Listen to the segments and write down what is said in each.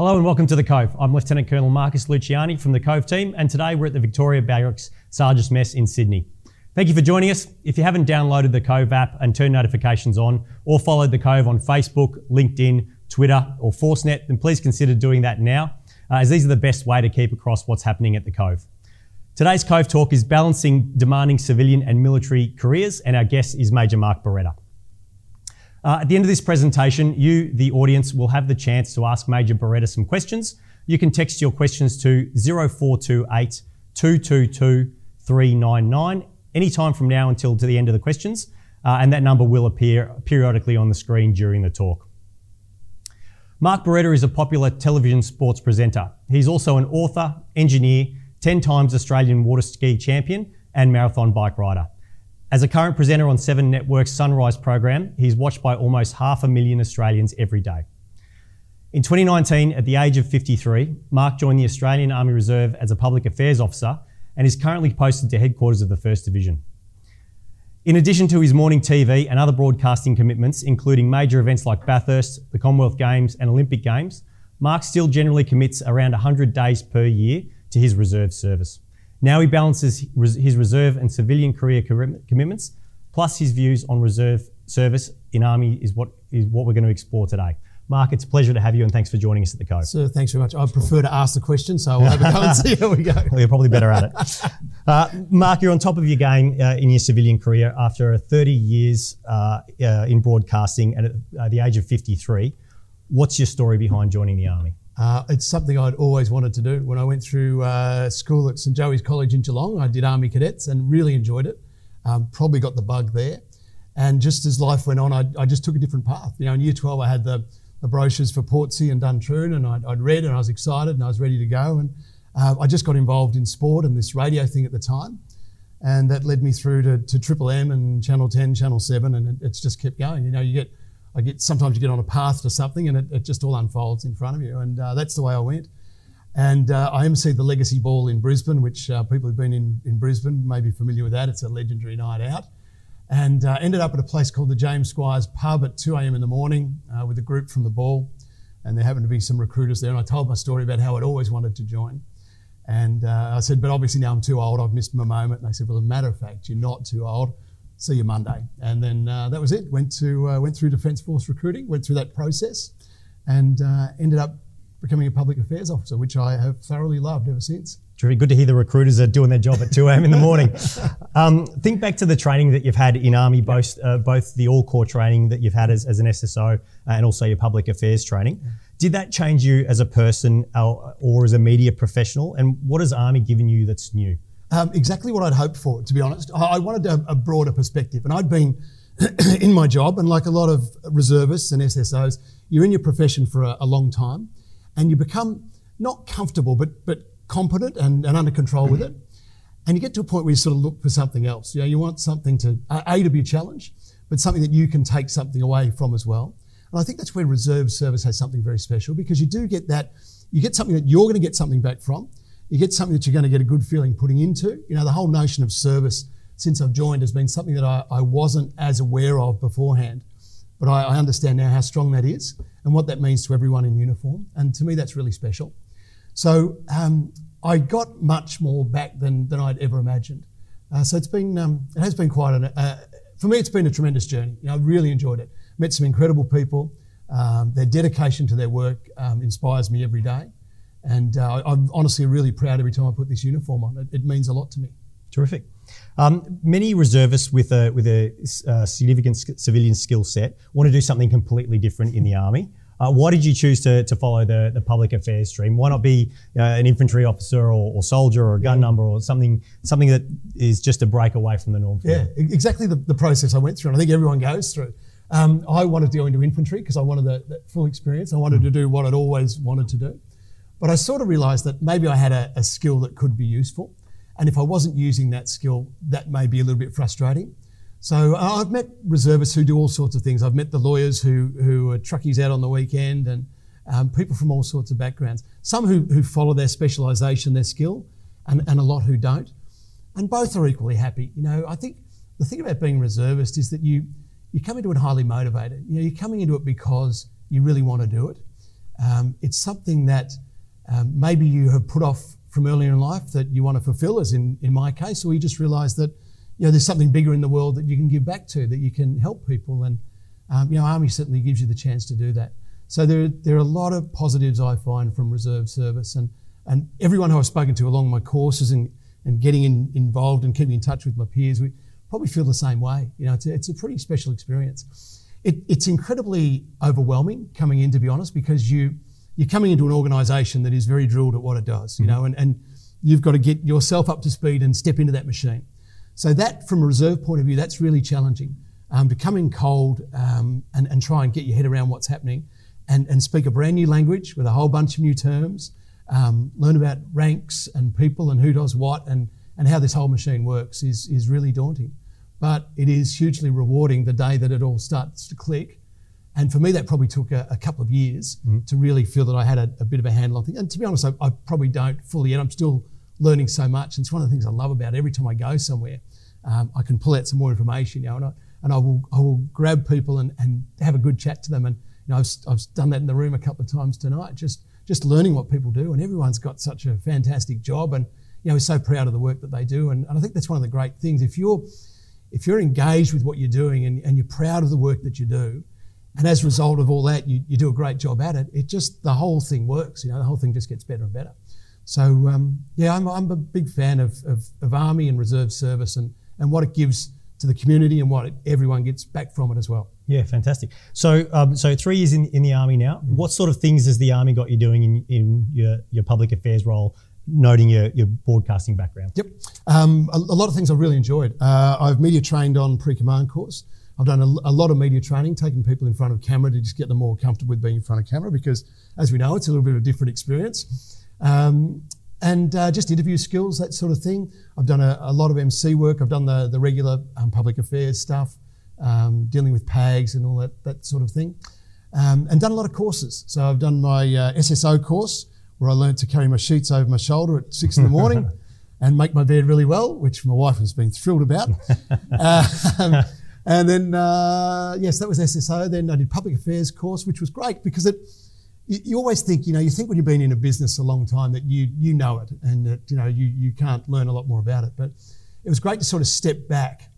Hello and welcome to The Cove. I'm Lieutenant Colonel Marcus Luciani from the Cove team, and today we're at the Victoria Barracks Sergeants Mess in Sydney. Thank you for joining us. If you haven't downloaded the Cove app and turned notifications on, or followed the Cove on Facebook, LinkedIn, Twitter, or Forcenet, then please consider doing that now, uh, as these are the best way to keep across what's happening at the Cove. Today's Cove Talk is balancing demanding civilian and military careers, and our guest is Major Mark Beretta. Uh, at the end of this presentation, you, the audience, will have the chance to ask Major Beretta some questions. You can text your questions to 0428 222 399 anytime from now until to the end of the questions, uh, and that number will appear periodically on the screen during the talk. Mark Beretta is a popular television sports presenter. He's also an author, engineer, 10 times Australian water ski champion, and marathon bike rider. As a current presenter on Seven Network's Sunrise program, he's watched by almost half a million Australians every day. In 2019, at the age of 53, Mark joined the Australian Army Reserve as a public affairs officer and is currently posted to headquarters of the 1st Division. In addition to his morning TV and other broadcasting commitments, including major events like Bathurst, the Commonwealth Games, and Olympic Games, Mark still generally commits around 100 days per year to his reserve service. Now he balances his reserve and civilian career commitments, plus his views on reserve service in Army is what is what we're going to explore today. Mark, it's a pleasure to have you, and thanks for joining us at the Cove. So, thanks very much. I prefer to ask the question, so I'll have a go and see how we go. well, you're probably better at it. Uh, Mark, you're on top of your game uh, in your civilian career after 30 years uh, uh in broadcasting and at uh, the age of 53. What's your story behind joining the Army? Uh, it's something I'd always wanted to do. When I went through uh, school at St Joey's College in Geelong, I did Army Cadets and really enjoyed it. Um, probably got the bug there. And just as life went on, I, I, just took a different path. You know, in year 12, I had the, the brochures for Portsea and Duntroon, and I'd, I'd, read and I was excited and I was ready to go. And uh, I just got involved in sport and this radio thing at the time. And that led me through to, to Triple M and Channel 10, Channel 7, and it, it's just kept going. You know, you get I get sometimes you get on a path to something and it, it just all unfolds in front of you, and uh, that's the way I went. And uh, I emceed the Legacy Ball in Brisbane, which uh, people who've been in, in Brisbane may be familiar with that. It's a legendary night out. And uh, ended up at a place called the James Squires Pub at 2 a.m. in the morning uh, with a group from the ball. And there happened to be some recruiters there. And I told my story about how I'd always wanted to join. And uh, I said, but obviously now I'm too old. I've missed my moment. And they said, well, as a matter of fact, you're not too old see you Monday. And then uh, that was it. Went to uh, went through Defence Force recruiting, went through that process, and uh, ended up becoming a public affairs officer, which I have thoroughly loved ever since. Terrific. Good to hear the recruiters are doing their job at 2 a.m. in the morning. um, think back to the training that you've had in Army, both, uh, both the all corps training that you've had as, as an SSO uh, and also your public affairs training. Did that change you as a person or, or as a media professional? And what has Army given you that's new? Um, exactly what I'd hoped for, to be honest. I wanted a, a broader perspective, and I'd been in my job, and like a lot of reservists and SSOs, you're in your profession for a, a long time, and you become not comfortable, but but competent and, and under control with it. And you get to a point where you sort of look for something else. You know, you want something to a to be a challenge, but something that you can take something away from as well. And I think that's where reserve service has something very special because you do get that. You get something that you're going to get something back from you get something that you're going to get a good feeling putting into. You know, the whole notion of service since I've joined has been something that I, I wasn't as aware of beforehand. But I, I, understand now how strong that is and what that means to everyone in uniform. And to me, that's really special. So um, I got much more back than, than I'd ever imagined. Uh, so it's been, um, it has been quite an, uh, for me, it's been a tremendous journey. You know, I really enjoyed it. Met some incredible people. Um, their dedication to their work um, inspires me every day. And uh, I'm honestly really proud every time I put this uniform on. It, it means a lot to me. Terrific. Um, many reservists with a with a uh, significant civilian skill set want to do something completely different in the army. Uh, why did you choose to, to follow the, the public affairs stream? Why not be uh, an infantry officer or, or, soldier or a gun number or something something that is just a break away from the norm? yeah, you? exactly the, the process I went through, and I think everyone goes through. Um, I wanted to go into infantry because I wanted the, the, full experience. I wanted mm. to do what I'd always wanted to do. But I sort of realized that maybe I had a, a skill that could be useful. And if I wasn't using that skill, that may be a little bit frustrating. So uh, I've met reservists who do all sorts of things. I've met the lawyers who, who are truckies out on the weekend and um, people from all sorts of backgrounds. Some who, who follow their specialisation, their skill, and, and a lot who don't. And both are equally happy. You know, I think the thing about being a reservist is that you, you come into it highly motivated. You know, you're coming into it because you really want to do it. Um, it's something that um, maybe you have put off from earlier in life that you want to fulfill, as in, in my case, or you just realise that you know, there's something bigger in the world that you can give back to, that you can help people. And, um, you know, Army certainly gives you the chance to do that. So there, there are a lot of positives I find from reserve service. And, and everyone who I've spoken to along my courses and, and getting in, involved and keeping in touch with my peers, we probably feel the same way. You know, it's a, it's a pretty special experience. It, it's incredibly overwhelming coming in, to be honest, because you, you're coming into an organisation that is very drilled at what it does, you know, and, and you've got to get yourself up to speed and step into that machine. So that, from a reserve point of view, that's really challenging. Um, to come in cold um, and, and try and get your head around what's happening and, and speak a brand new language with a whole bunch of new terms, um, learn about ranks and people and who does what and, and how this whole machine works is, is really daunting. But it is hugely rewarding the day that it all starts to click and for me, that probably took a, a couple of years mm. to really feel that I had a, a, bit of a handle on things. And to be honest, I, I, probably don't fully yet. I'm still learning so much. And it's one of the things I love about it. every time I go somewhere, um, I can pull out some more information, you know, and I, and I will, I will grab people and, and have a good chat to them. And, you know, I've, I've done that in the room a couple of times tonight, just, just learning what people do. And everyone's got such a fantastic job and, you know, we're so proud of the work that they do. And, and I think that's one of the great things. If you're, if you're engaged with what you're doing and, and you're proud of the work that you do, and as a result of all that, you, you do a great job at it. It just, the whole thing works, you know, the whole thing just gets better and better. So, um, yeah, I'm, I'm a big fan of, of, of, Army and Reserve Service and, and what it gives to the community and what it, everyone gets back from it as well. Yeah, fantastic. So, um, so three years in, in the Army now. Mm. What sort of things has the Army got you doing in, in your, your public affairs role noting your, your broadcasting background? Yep. Um, a, a, lot of things I've really enjoyed. Uh, I've media trained on pre command course. I've done a, a, lot of media training, taking people in front of camera to just get them more comfortable with being in front of camera because, as we know, it's a little bit of a different experience. Um, and uh, just interview skills, that sort of thing. I've done a, a lot of MC work. I've done the, the regular um, public affairs stuff, um, dealing with PAGs and all that, that sort of thing. Um, and done a lot of courses. So I've done my uh, SSO course where I learned to carry my sheets over my shoulder at six in the morning and make my bed really well, which my wife has been thrilled about. uh, and then, uh, yes, that was SSO. Then I did public affairs course, which was great because it, you, you, always think, you know, you think when you've been in a business a long time that you, you know it and that, you know, you, you can't learn a lot more about it. But it was great to sort of step back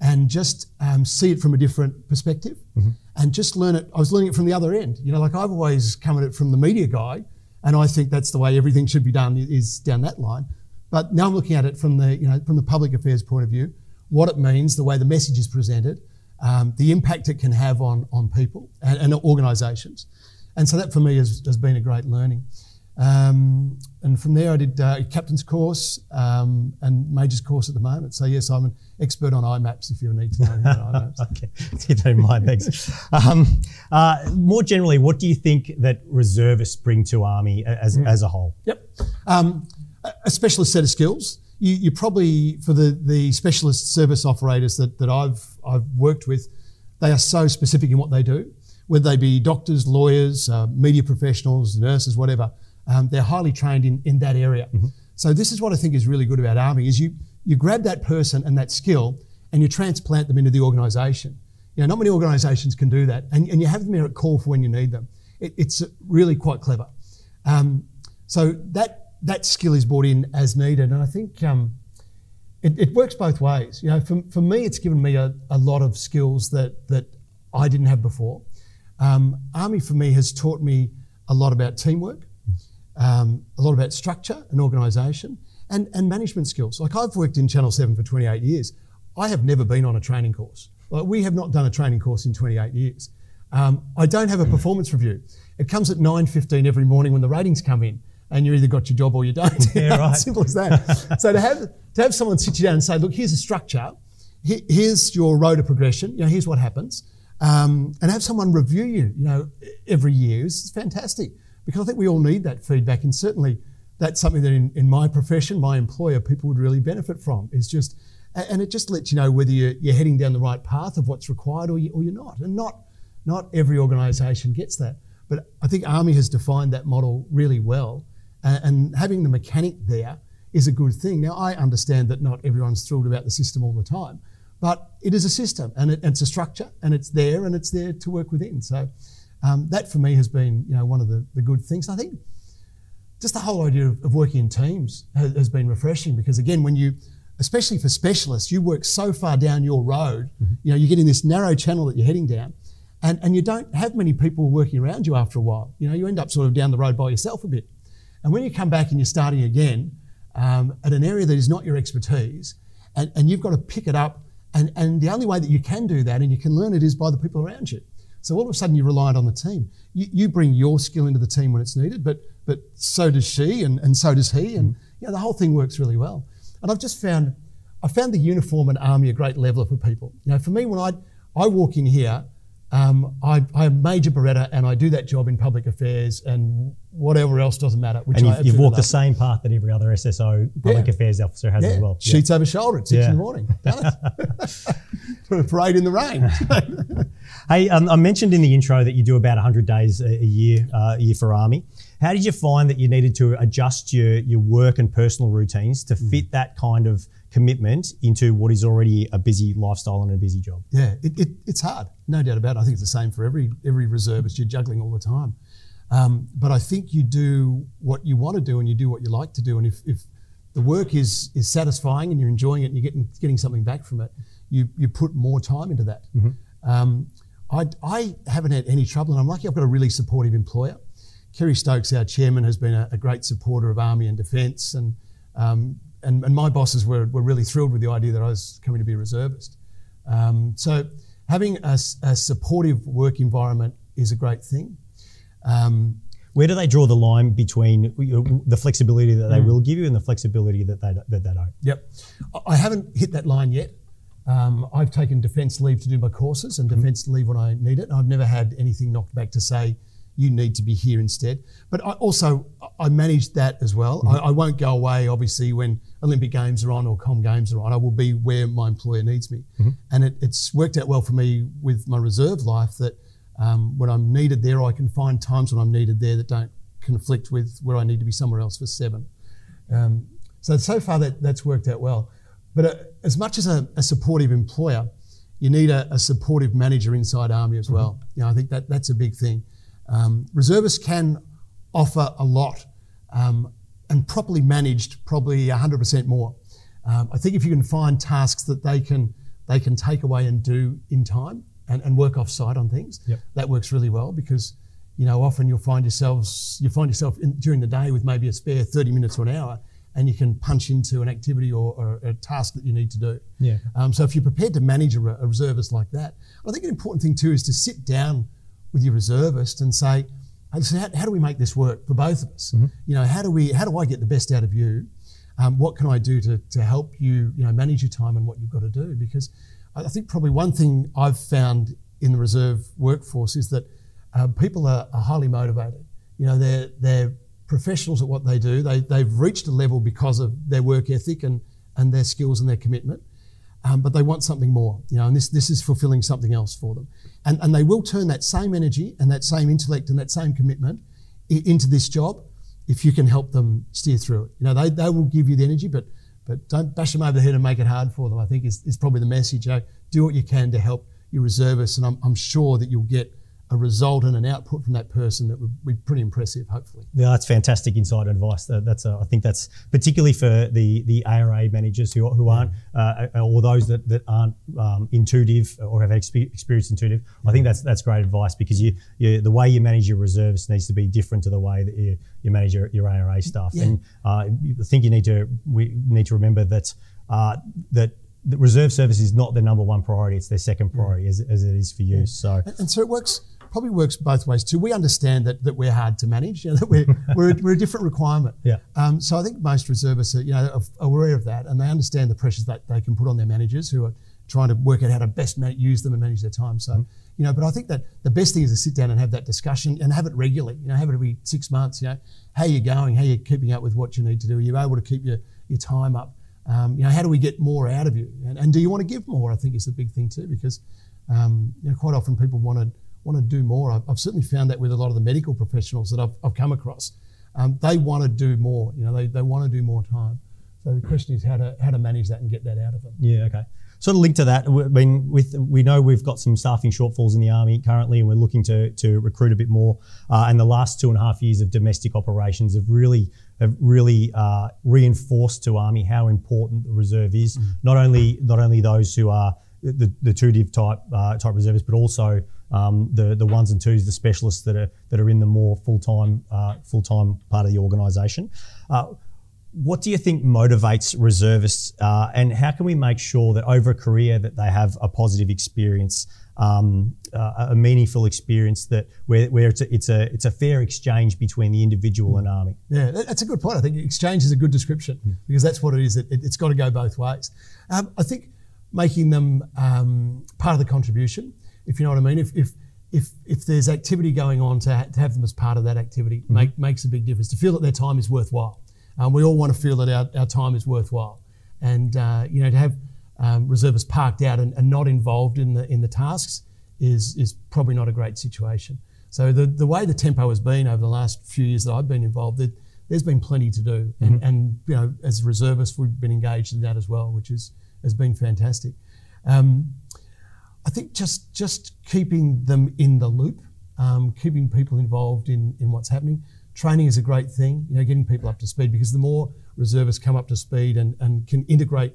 and just um, see it from a different perspective mm-hmm. and just learn it. I was learning it from the other end. You know, like I've always come at it from the media guy and I think that's the way everything should be done is down that line. But now I'm looking at it from the, you know, from the public affairs point of view what it means, the way the message is presented, um, the impact it can have on, on people and, and organisations. And so that for me has, has been a great learning. Um, and from there, I did uh, a captain's course um, and majors course at the moment. So yes, I'm an expert on IMAPs if you need to know IMAPs. okay, in mind. Thanks. Um, uh, more generally, what do you think that reservists bring to Army as, mm. as a whole? Yep, um, a specialist set of skills you, you probably for the the specialist service operators that, that I've I've worked with, they are so specific in what they do, whether they be doctors, lawyers, uh, media professionals, nurses, whatever. Um, they're highly trained in, in that area. Mm-hmm. So this is what I think is really good about Army is you you grab that person and that skill and you transplant them into the organisation. You know, not many organisations can do that, and, and you have them there at call for when you need them. It, it's really quite clever. Um, so that that skill is brought in as needed. And I think um, it, it, works both ways. You know, for, for me, it's given me a, a lot of skills that, that I didn't have before. Um, Army for me has taught me a lot about teamwork, um, a lot about structure and organisation, and, and management skills. Like I've worked in Channel 7 for 28 years. I have never been on a training course. Like we have not done a training course in 28 years. Um, I don't have a performance review. It comes at 9.15 every morning when the ratings come in and you either got your job or you don't. Yeah, right. Simple as that. so to have to have someone sit you down and say, look, here's a structure, here's your rota progression, you know, here's what happens, um, and have someone review you, you know, every year is fantastic because I think we all need that feedback, and certainly that's something that in, in my profession, my employer, people would really benefit from. Is just and it just lets you know whether you're, you're heading down the right path of what's required or, you, or you're not, and not not every organisation gets that. But I think Army has defined that model really well and having the mechanic there is a good thing. Now, I understand that not everyone's thrilled about the system all the time, but it is a system and it, it's a structure and it's there and it's there to work within. So Um, that for me has been you know one of the, the good things. I think just the whole idea of, of working in teams has, has, been refreshing because again when you especially for specialists you work so far down your road mm-hmm. you know you're getting this narrow channel that you're heading down and, and you don't have many people working around you after a while you know you end up sort of down the road by yourself a bit and when you come back and you're starting again um, at an area that is not your expertise and, and you've got to pick it up and, and the only way that you can do that and you can learn it is by the people around you so all of a sudden you're reliant on the team. You, you, bring your skill into the team when it's needed, but but so does she and, and so does he. And mm. you know, the whole thing works really well. And I've just found I found the uniform and army a great leveler for people. You know, for me when I I walk in here, um, I, I'm Major Beretta and I do that job in public affairs and whatever else doesn't matter. and you've, you've walked the same path that every other SSO public yeah. affairs officer has yeah. as well. Sheets yeah. over shoulder at six in the morning. For a parade in the rain. hey, um, I mentioned in the intro that you do about 100 days a, year, uh, a year for Army. How did you find that you needed to adjust your, your work and personal routines to mm. fit that kind of commitment into what is already a busy lifestyle and a busy job? Yeah, it, it, it's hard, no doubt about it. I think it's the same for every every reservist. You're juggling all the time. Um, but I think you do what you want to do and you do what you like to do. And if, if the work is is satisfying and you're enjoying it and you're getting getting something back from it, you you put more time into that. Mm-hmm. Um, I, I haven't had any trouble, and I'm lucky I've got a really supportive employer. Kerry Stokes, our chairman, has been a, a great supporter of Army and Defence, and, um, and, and my bosses were, were really thrilled with the idea that I was coming to be a reservist. Um, so having a, a supportive work environment is a great thing. Um, Where do they draw the line between the flexibility that they mm. will give you and the flexibility that they, that they don't? Yep. I haven't hit that line yet. Um, I've taken defence leave to do my courses and mm-hmm. defence leave when I need it. I've never had anything knocked back to say you need to be here instead. But I also I manage that as well. Mm-hmm. I, I, won't go away obviously when Olympic Games are on or Com Games are on. I will be where my employer needs me, mm-hmm. and it, it's worked out well for me with my reserve life that um, when I'm needed there, I can find times when I'm needed there that don't conflict with where I need to be somewhere else for seven. Um, so so far that that's worked out well. But uh, as much as a, a, supportive employer, you need a, a, supportive manager inside Army as well. Mm-hmm. You know, I think that that's a big thing. Um, reservists can offer a lot, um, and properly managed, probably 100% more. Um, I think if you can find tasks that they can they can take away and do in time, and, and work off site on things. Yep. That works really well because you know often you'll find yourselves you find yourself in, during the day with maybe a spare 30 minutes or an hour and you can punch into an activity or, or a task that you need to do. Yeah. Um, so if you're prepared to manage a, a, reservist like that, I think an important thing too is to sit down with your reservist and say, hey, so how, how, do we make this work for both of us? Mm-hmm. You know, how do we how do I get the best out of you? Um, what can I do to, to help you, you know, manage your time and what you've got to do? Because I think probably one thing I've found in the reserve workforce is that uh, people are, are, highly motivated. You know, they're they're professionals at what they do. They they've reached a level because of their work ethic and and their skills and their commitment. Um, but they want something more, you know, and this this is fulfilling something else for them, and and they will turn that same energy and that same intellect and that same commitment I- into this job if you can help them steer through it. You know, they they will give you the energy, but but don't bash them over the head and make it hard for them. I think is, is probably the message. You know, do what you can to help your reservists, and I'm, I'm sure that you'll get a result and an output from that person that would be pretty impressive, hopefully. Yeah, that's fantastic insight and advice. That's a, I think that's particularly for the the ARA managers who, who aren't uh, or those that, that aren't um, intuitive or have experience intuitive. I think that's that's great advice because you, you the way you manage your reserves needs to be different to the way that you, you manage your, your ARA stuff. Yeah. And uh, I think you need to we need to remember that uh, that the reserve service is not their number one priority; it's their second priority, yeah. as, as it is for you. Yeah. So, and, and, so it works probably works both ways too. We understand that, that we're hard to manage, you know, that we're, we're, we're a different requirement. Yeah. Um, so I think most reservists are, you know, are aware of that and they understand the pressures that they can put on their managers who are trying to work out how to best man- use them and manage their time. So, mm. you know, but I think that the best thing is to sit down and have that discussion and have it regularly, you know, have it every six months, you know, how are you going, how you keeping up with what you need to do. Are you able to keep your, your time up? Um, you know, how do we get more out of you? And, and, do you want to give more? I think is the big thing too, because um, you know, quite often people want to want to do more. I've, I've, certainly found that with a lot of the medical professionals that I've, I've come across. Um, they want to do more. You know, they, they want to do more time. So the question is how to how to manage that and get that out of them. Yeah. Okay. sort of linked to that, I mean, with we know we've got some staffing shortfalls in the army currently, and we're looking to to recruit a bit more. Uh, and the last two and a half years of domestic operations have really have really uh, reinforced to army how important the reserve is. Mm. Not only not only those who are the, the two div type uh, type reservists, but also um, the the ones and twos, the specialists that are that are in the more full time uh, full time part of the organisation. Uh, what do you think motivates reservists, uh, and how can we make sure that over a career that they have a positive experience, um, uh, a meaningful experience that where, where it's a, it's a it's a fair exchange between the individual and army? Yeah, that's a good point. I think exchange is a good description mm. because that's what it is. It, it, has got to go both ways. Um, I think making them um, part of the contribution, if you know what I mean. If if if, if there's activity going on, to, ha- to have them as part of that activity mm-hmm. make, makes a big difference. To feel that their time is worthwhile. Um, we all want to feel that our, our time is worthwhile. And, uh, you know, to have um, reservists parked out and, and, not involved in the, in the tasks is, is probably not a great situation. So the, the way the tempo has been over the last few years that I've been involved, it, there's been plenty to do. Mm-hmm. And, and, you know, as reservists, we've been engaged in that as well, which is, has been fantastic. Um, I think just just keeping them in the loop, um, keeping people involved in, in what's happening. Training is a great thing, you know, getting people up to speed because the more reservists come up to speed and, and can integrate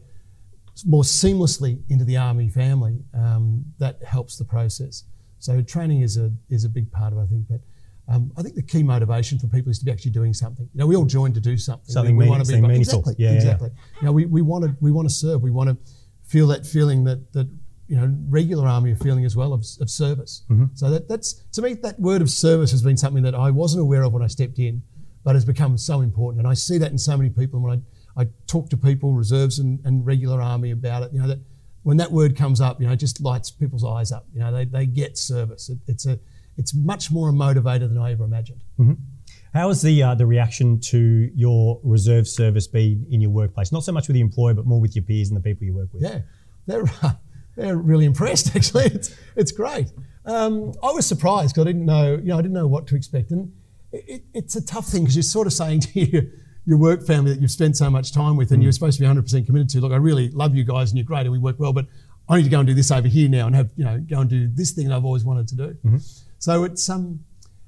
more seamlessly into the army family, um, that helps the process. So training is a is a big part of it, I think. But um, I think the key motivation for people is to be actually doing something. You know, we all join to do something. Something we, we want to be meaningful. Exactly. Yeah, exactly. Yeah. You know, we, we want to we want to serve. We want to feel that feeling that that you know regular army are feeling as well of, of service. Mm-hmm. So that that's to me that word of service has been something that I wasn't aware of when I stepped in, but has become so important. And I see that in so many people. And when I, I talk to people, reserves and, and regular army about it, you know that when that word comes up, you know, it just lights people's eyes up. You know, they, they get service. It, it's a it's much more a motivator than I ever imagined. Mm-hmm. How has the uh, the reaction to your reserve service been in your workplace? Not so much with the employer, but more with your peers and the people you work with. Yeah, they're they're really impressed. Actually, it's it's great. Um, I was surprised because I didn't know you know I didn't know what to expect, and it, it's a tough thing because you're sort of saying to your your work family that you've spent so much time with, and mm. you're supposed to be 100 percent committed to. Look, I really love you guys, and you're great, and we work well, but I need to go and do this over here now, and have you know go and do this thing that I've always wanted to do. Mm-hmm. So it's um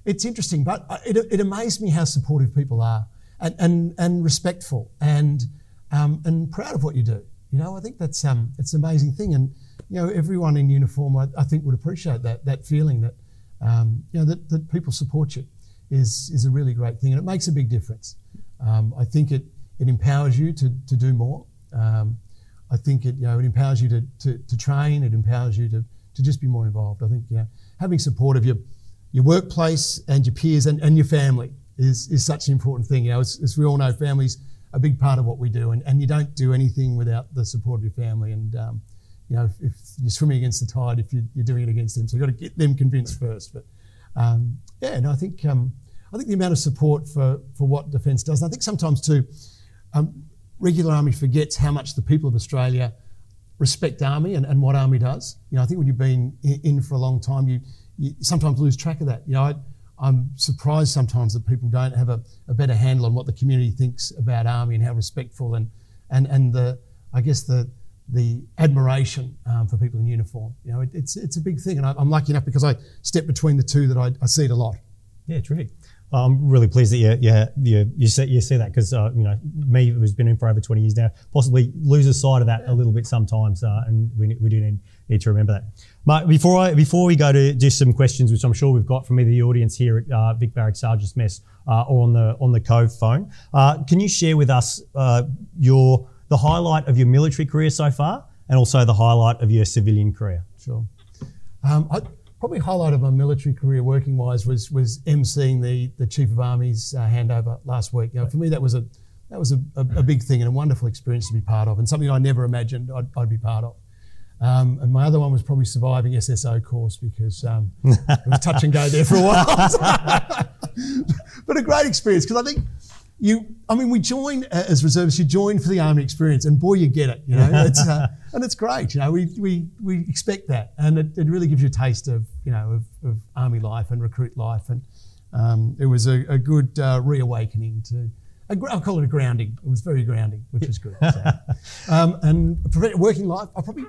it's interesting, but it, it amazed me how supportive people are, and and, and respectful, and um, and proud of what you do. You know, I think that's um it's an amazing thing, and you know, everyone in uniform, I, I think, would appreciate that that feeling that um, you know that, that people support you is is a really great thing, and it makes a big difference. Um, I think it it empowers you to to do more. Um, I think it you know it empowers you to, to, to train. It empowers you to to just be more involved. I think you know, having support of your your workplace and your peers and, and your family is is such an important thing. You know, as, as we all know, families a big part of what we do, and, and you don't do anything without the support of your family. And um, you know, if, if, you're swimming against the tide, if you, are doing it against them, so you've got to get them convinced first. But um, yeah, and I think um, I think the amount of support for for what defence does, and I think sometimes too, um, regular army forgets how much the people of Australia respect army and, and what army does. You know, I think when you've been in, in for a long time, you, you sometimes lose track of that. You know, I, I'm surprised sometimes that people don't have a, a, better handle on what the community thinks about army and how respectful and and and the I guess the the admiration um, for people in uniform. You know, it, it's it's a big thing, and I, am lucky enough because I step between the two that I, I see it a lot. Yeah, terrific. I'm really pleased that you you you, you see you see that because uh, you know me who's been in for over 20 years now possibly loses sight of that a little bit sometimes, uh, and we, we do need, need to remember that. Mark, before I before we go to just some questions, which I'm sure we've got from either the audience here at uh, Vic Barracks Sergeant's Mess uh, or on the on the Cove phone, uh, can you share with us uh, your the highlight of your military career so far, and also the highlight of your civilian career. Sure. Um, I, probably highlight of my military career working wise was was emceeing the the chief of army's uh, handover last week. You know, for me that was a that was a, a, a, big thing and a wonderful experience to be part of, and something I never imagined I'd, I'd be part of. Um, and my other one was probably surviving SSO course because um, it was touch and go there for a while. but a great experience because I think you, I mean, we join uh, as reservists. You join for the army experience, and boy, you get it. You know, it's, uh, and it's great. You know, we, we, we expect that, and it, it really gives you a taste of you know of, of army life and recruit life, and um, it was a, a good uh, reawakening to I'll call it a grounding. It was very grounding, which was good. So. um, and working life, I probably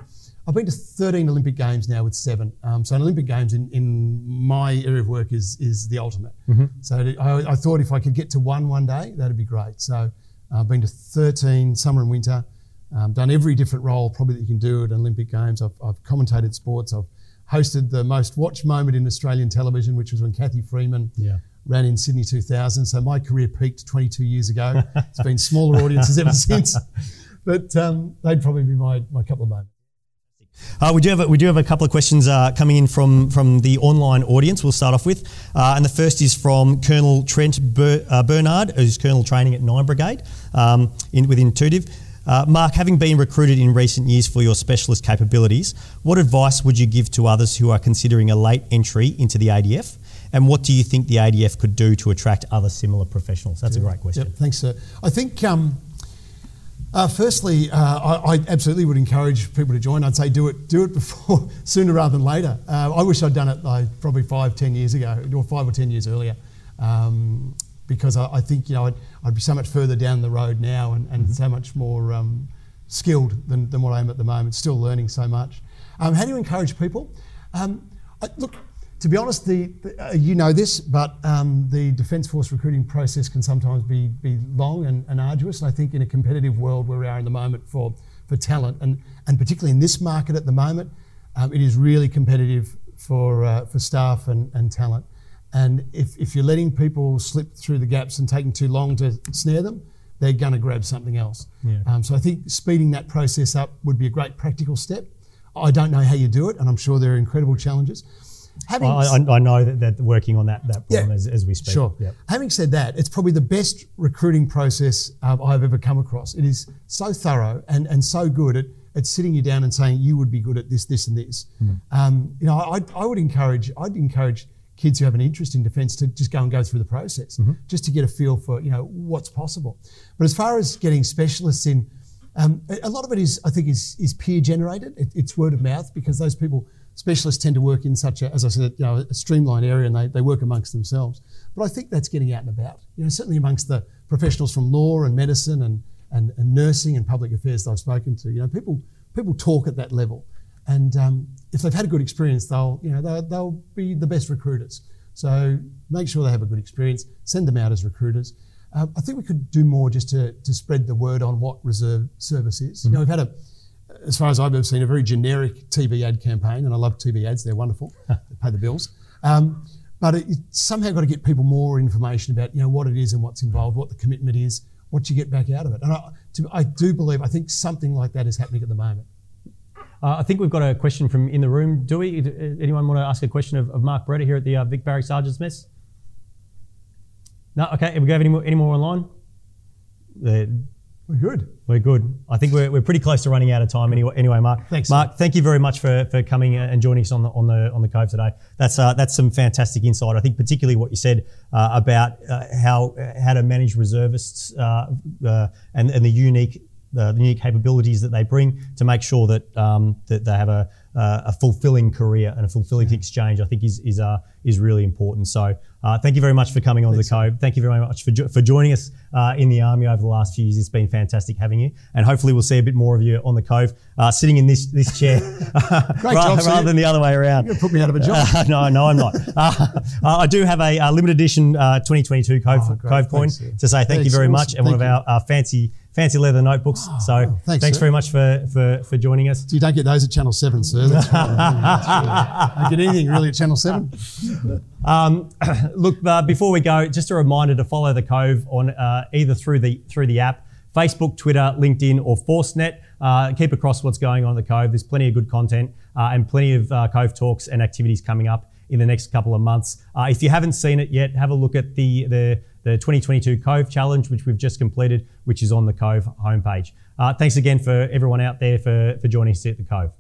I've been to 13 Olympic Games now with seven. Um, so an Olympic Games in, in my area of work is is the ultimate. So I, I thought if I could get to one one day, that'd be great. So I've been to 13 summer and winter. Um, done every different role probably that you can do at an Olympic Games. I've, I've commentated sports. I've hosted the most watched moment in Australian television, which was when Cathy Freeman Yeah. ran in Sydney 2000. So my career peaked 22 years ago. It's been smaller audiences ever since. But um, they'd probably be my, my couple of moments. Uh, we do have a, we do have a couple of questions uh, coming in from from the online audience. We'll start off with, uh, and the first is from Colonel Trent Ber, uh, Bernard, who's Colonel training at Nine Brigade um, in, with Intuitive. Uh, Mark, having been recruited in recent years for your specialist capabilities, what advice would you give to others who are considering a late entry into the ADF? And what do you think the ADF could do to attract other similar professionals? That's a great question. Yep, thanks, sir. I think, um, uh, firstly, uh, I, I absolutely would encourage people to join. I'd say do it, do it before, sooner rather than later. Uh, I wish I'd done it like, probably five, ten years ago, or five or ten years earlier, um, because I, I think you know I'd, I'd be so much further down the road now and, and so much more um, skilled than, than what I am at the moment. Still learning so much. Um, how do you encourage people? Um, I, look, to be honest, the, uh, you know this, but um, the Defence Force recruiting process can sometimes be be long and, and arduous. And I think in a competitive world where we are in the moment for for talent, and and particularly in this market at the moment, um, it is really competitive for uh, for staff and, and talent. And if, if you're letting people slip through the gaps and taking too long to snare them, they're going to grab something else. Yeah. Um, so I think speeding that process up would be a great practical step. I don't know how you do it, and I'm sure there are incredible challenges. Having I, I, I know that they're working on that that problem Yeah. as, as we speak. Sure. Yep. Having said that, it's probably the best recruiting process um, I've ever come across. It is so thorough and, and so good at, at sitting you down and saying you would be good at this, this, and this. Hmm. Um, you know, I, I would encourage I'd encourage kids who have an interest in defence to just go and go through the process, Mm-hmm. just to get a feel for you know what's possible. But as far as getting specialists in, um, a a lot of it is I think is is peer generated. It, it's word of mouth because those people specialists tend to work in such a, as I said, you know, a streamlined area and they, they work amongst themselves. But I think that's getting out and about. You know, certainly amongst the professionals from law and medicine and, and, and nursing and public affairs that I've spoken to, you know, people people talk at that level. And um, if they've had a good experience, they'll, you know, they'll, they'll be the best recruiters. So make sure they have a good experience, send them out as recruiters. Um, I think we could do more just to, to spread the word on what reserve service is. You know, we've had a, as far as I've ever seen, a very generic TV ad campaign, and I love TV ads; they're wonderful, they pay the bills. Um, but it, it's somehow got to get people more information about you know what it is and what's involved, what the commitment is, what you get back out of it. And I, to, I do believe, I think something like that is happening at the moment. Uh, I think we've got a question from in the room. Do we? uh, Anyone want to ask a question of, of Mark Beretta here at the uh, Vic Barry Sergeant's Mess? No. Okay. Have we got any more, any more online? Uh, We're good. we're good. I think we're, we're pretty close to running out of time anyway. Anyway, Mark. Thanks, Mark. Thank you very much for, for coming and joining us on the on the on the cove today. That's uh, that's some fantastic insight. I think particularly what you said uh, about uh, how how to manage reservists uh, uh, and and the unique the, the unique capabilities that they bring to make sure that um, that they have a uh, a fulfilling career and a fulfilling exchange. I think is is uh, is really important. So uh, thank you very much for coming on the cove. Thank you very much for jo- for joining us uh, in the army over the last few years. It's been fantastic having you, and hopefully we'll see a bit more of you on the cove, uh, sitting in this this chair rather, job, rather than the other way around. You're put me out of a job. No, no, I'm not. Uh, I do have a, limited edition uh, 2022 Cove, Oh. Cove coin Thanks, yeah. to say thank you very much, and one of Thank our uh, fancy fancy leather notebooks. so oh, thanks, thanks very much for, for, for joining us. You don't get those at Channel 7, sir. That's right. That's right. Don't get anything really at Channel 7. Um, look, uh, before we go, just a reminder to follow the Cove on uh, either through the through the app, Facebook, Twitter, LinkedIn, or ForceNet. Uh, keep across what's going on at the Cove. There's plenty of good content uh, and plenty of uh, Cove talks and activities coming up in the next couple of months. Uh, if you haven't seen it yet, have a look at the the the 2022 Cove Challenge, which we've just completed, which is on the Cove homepage. Uh, thanks again for everyone out there for, for joining us at the Cove.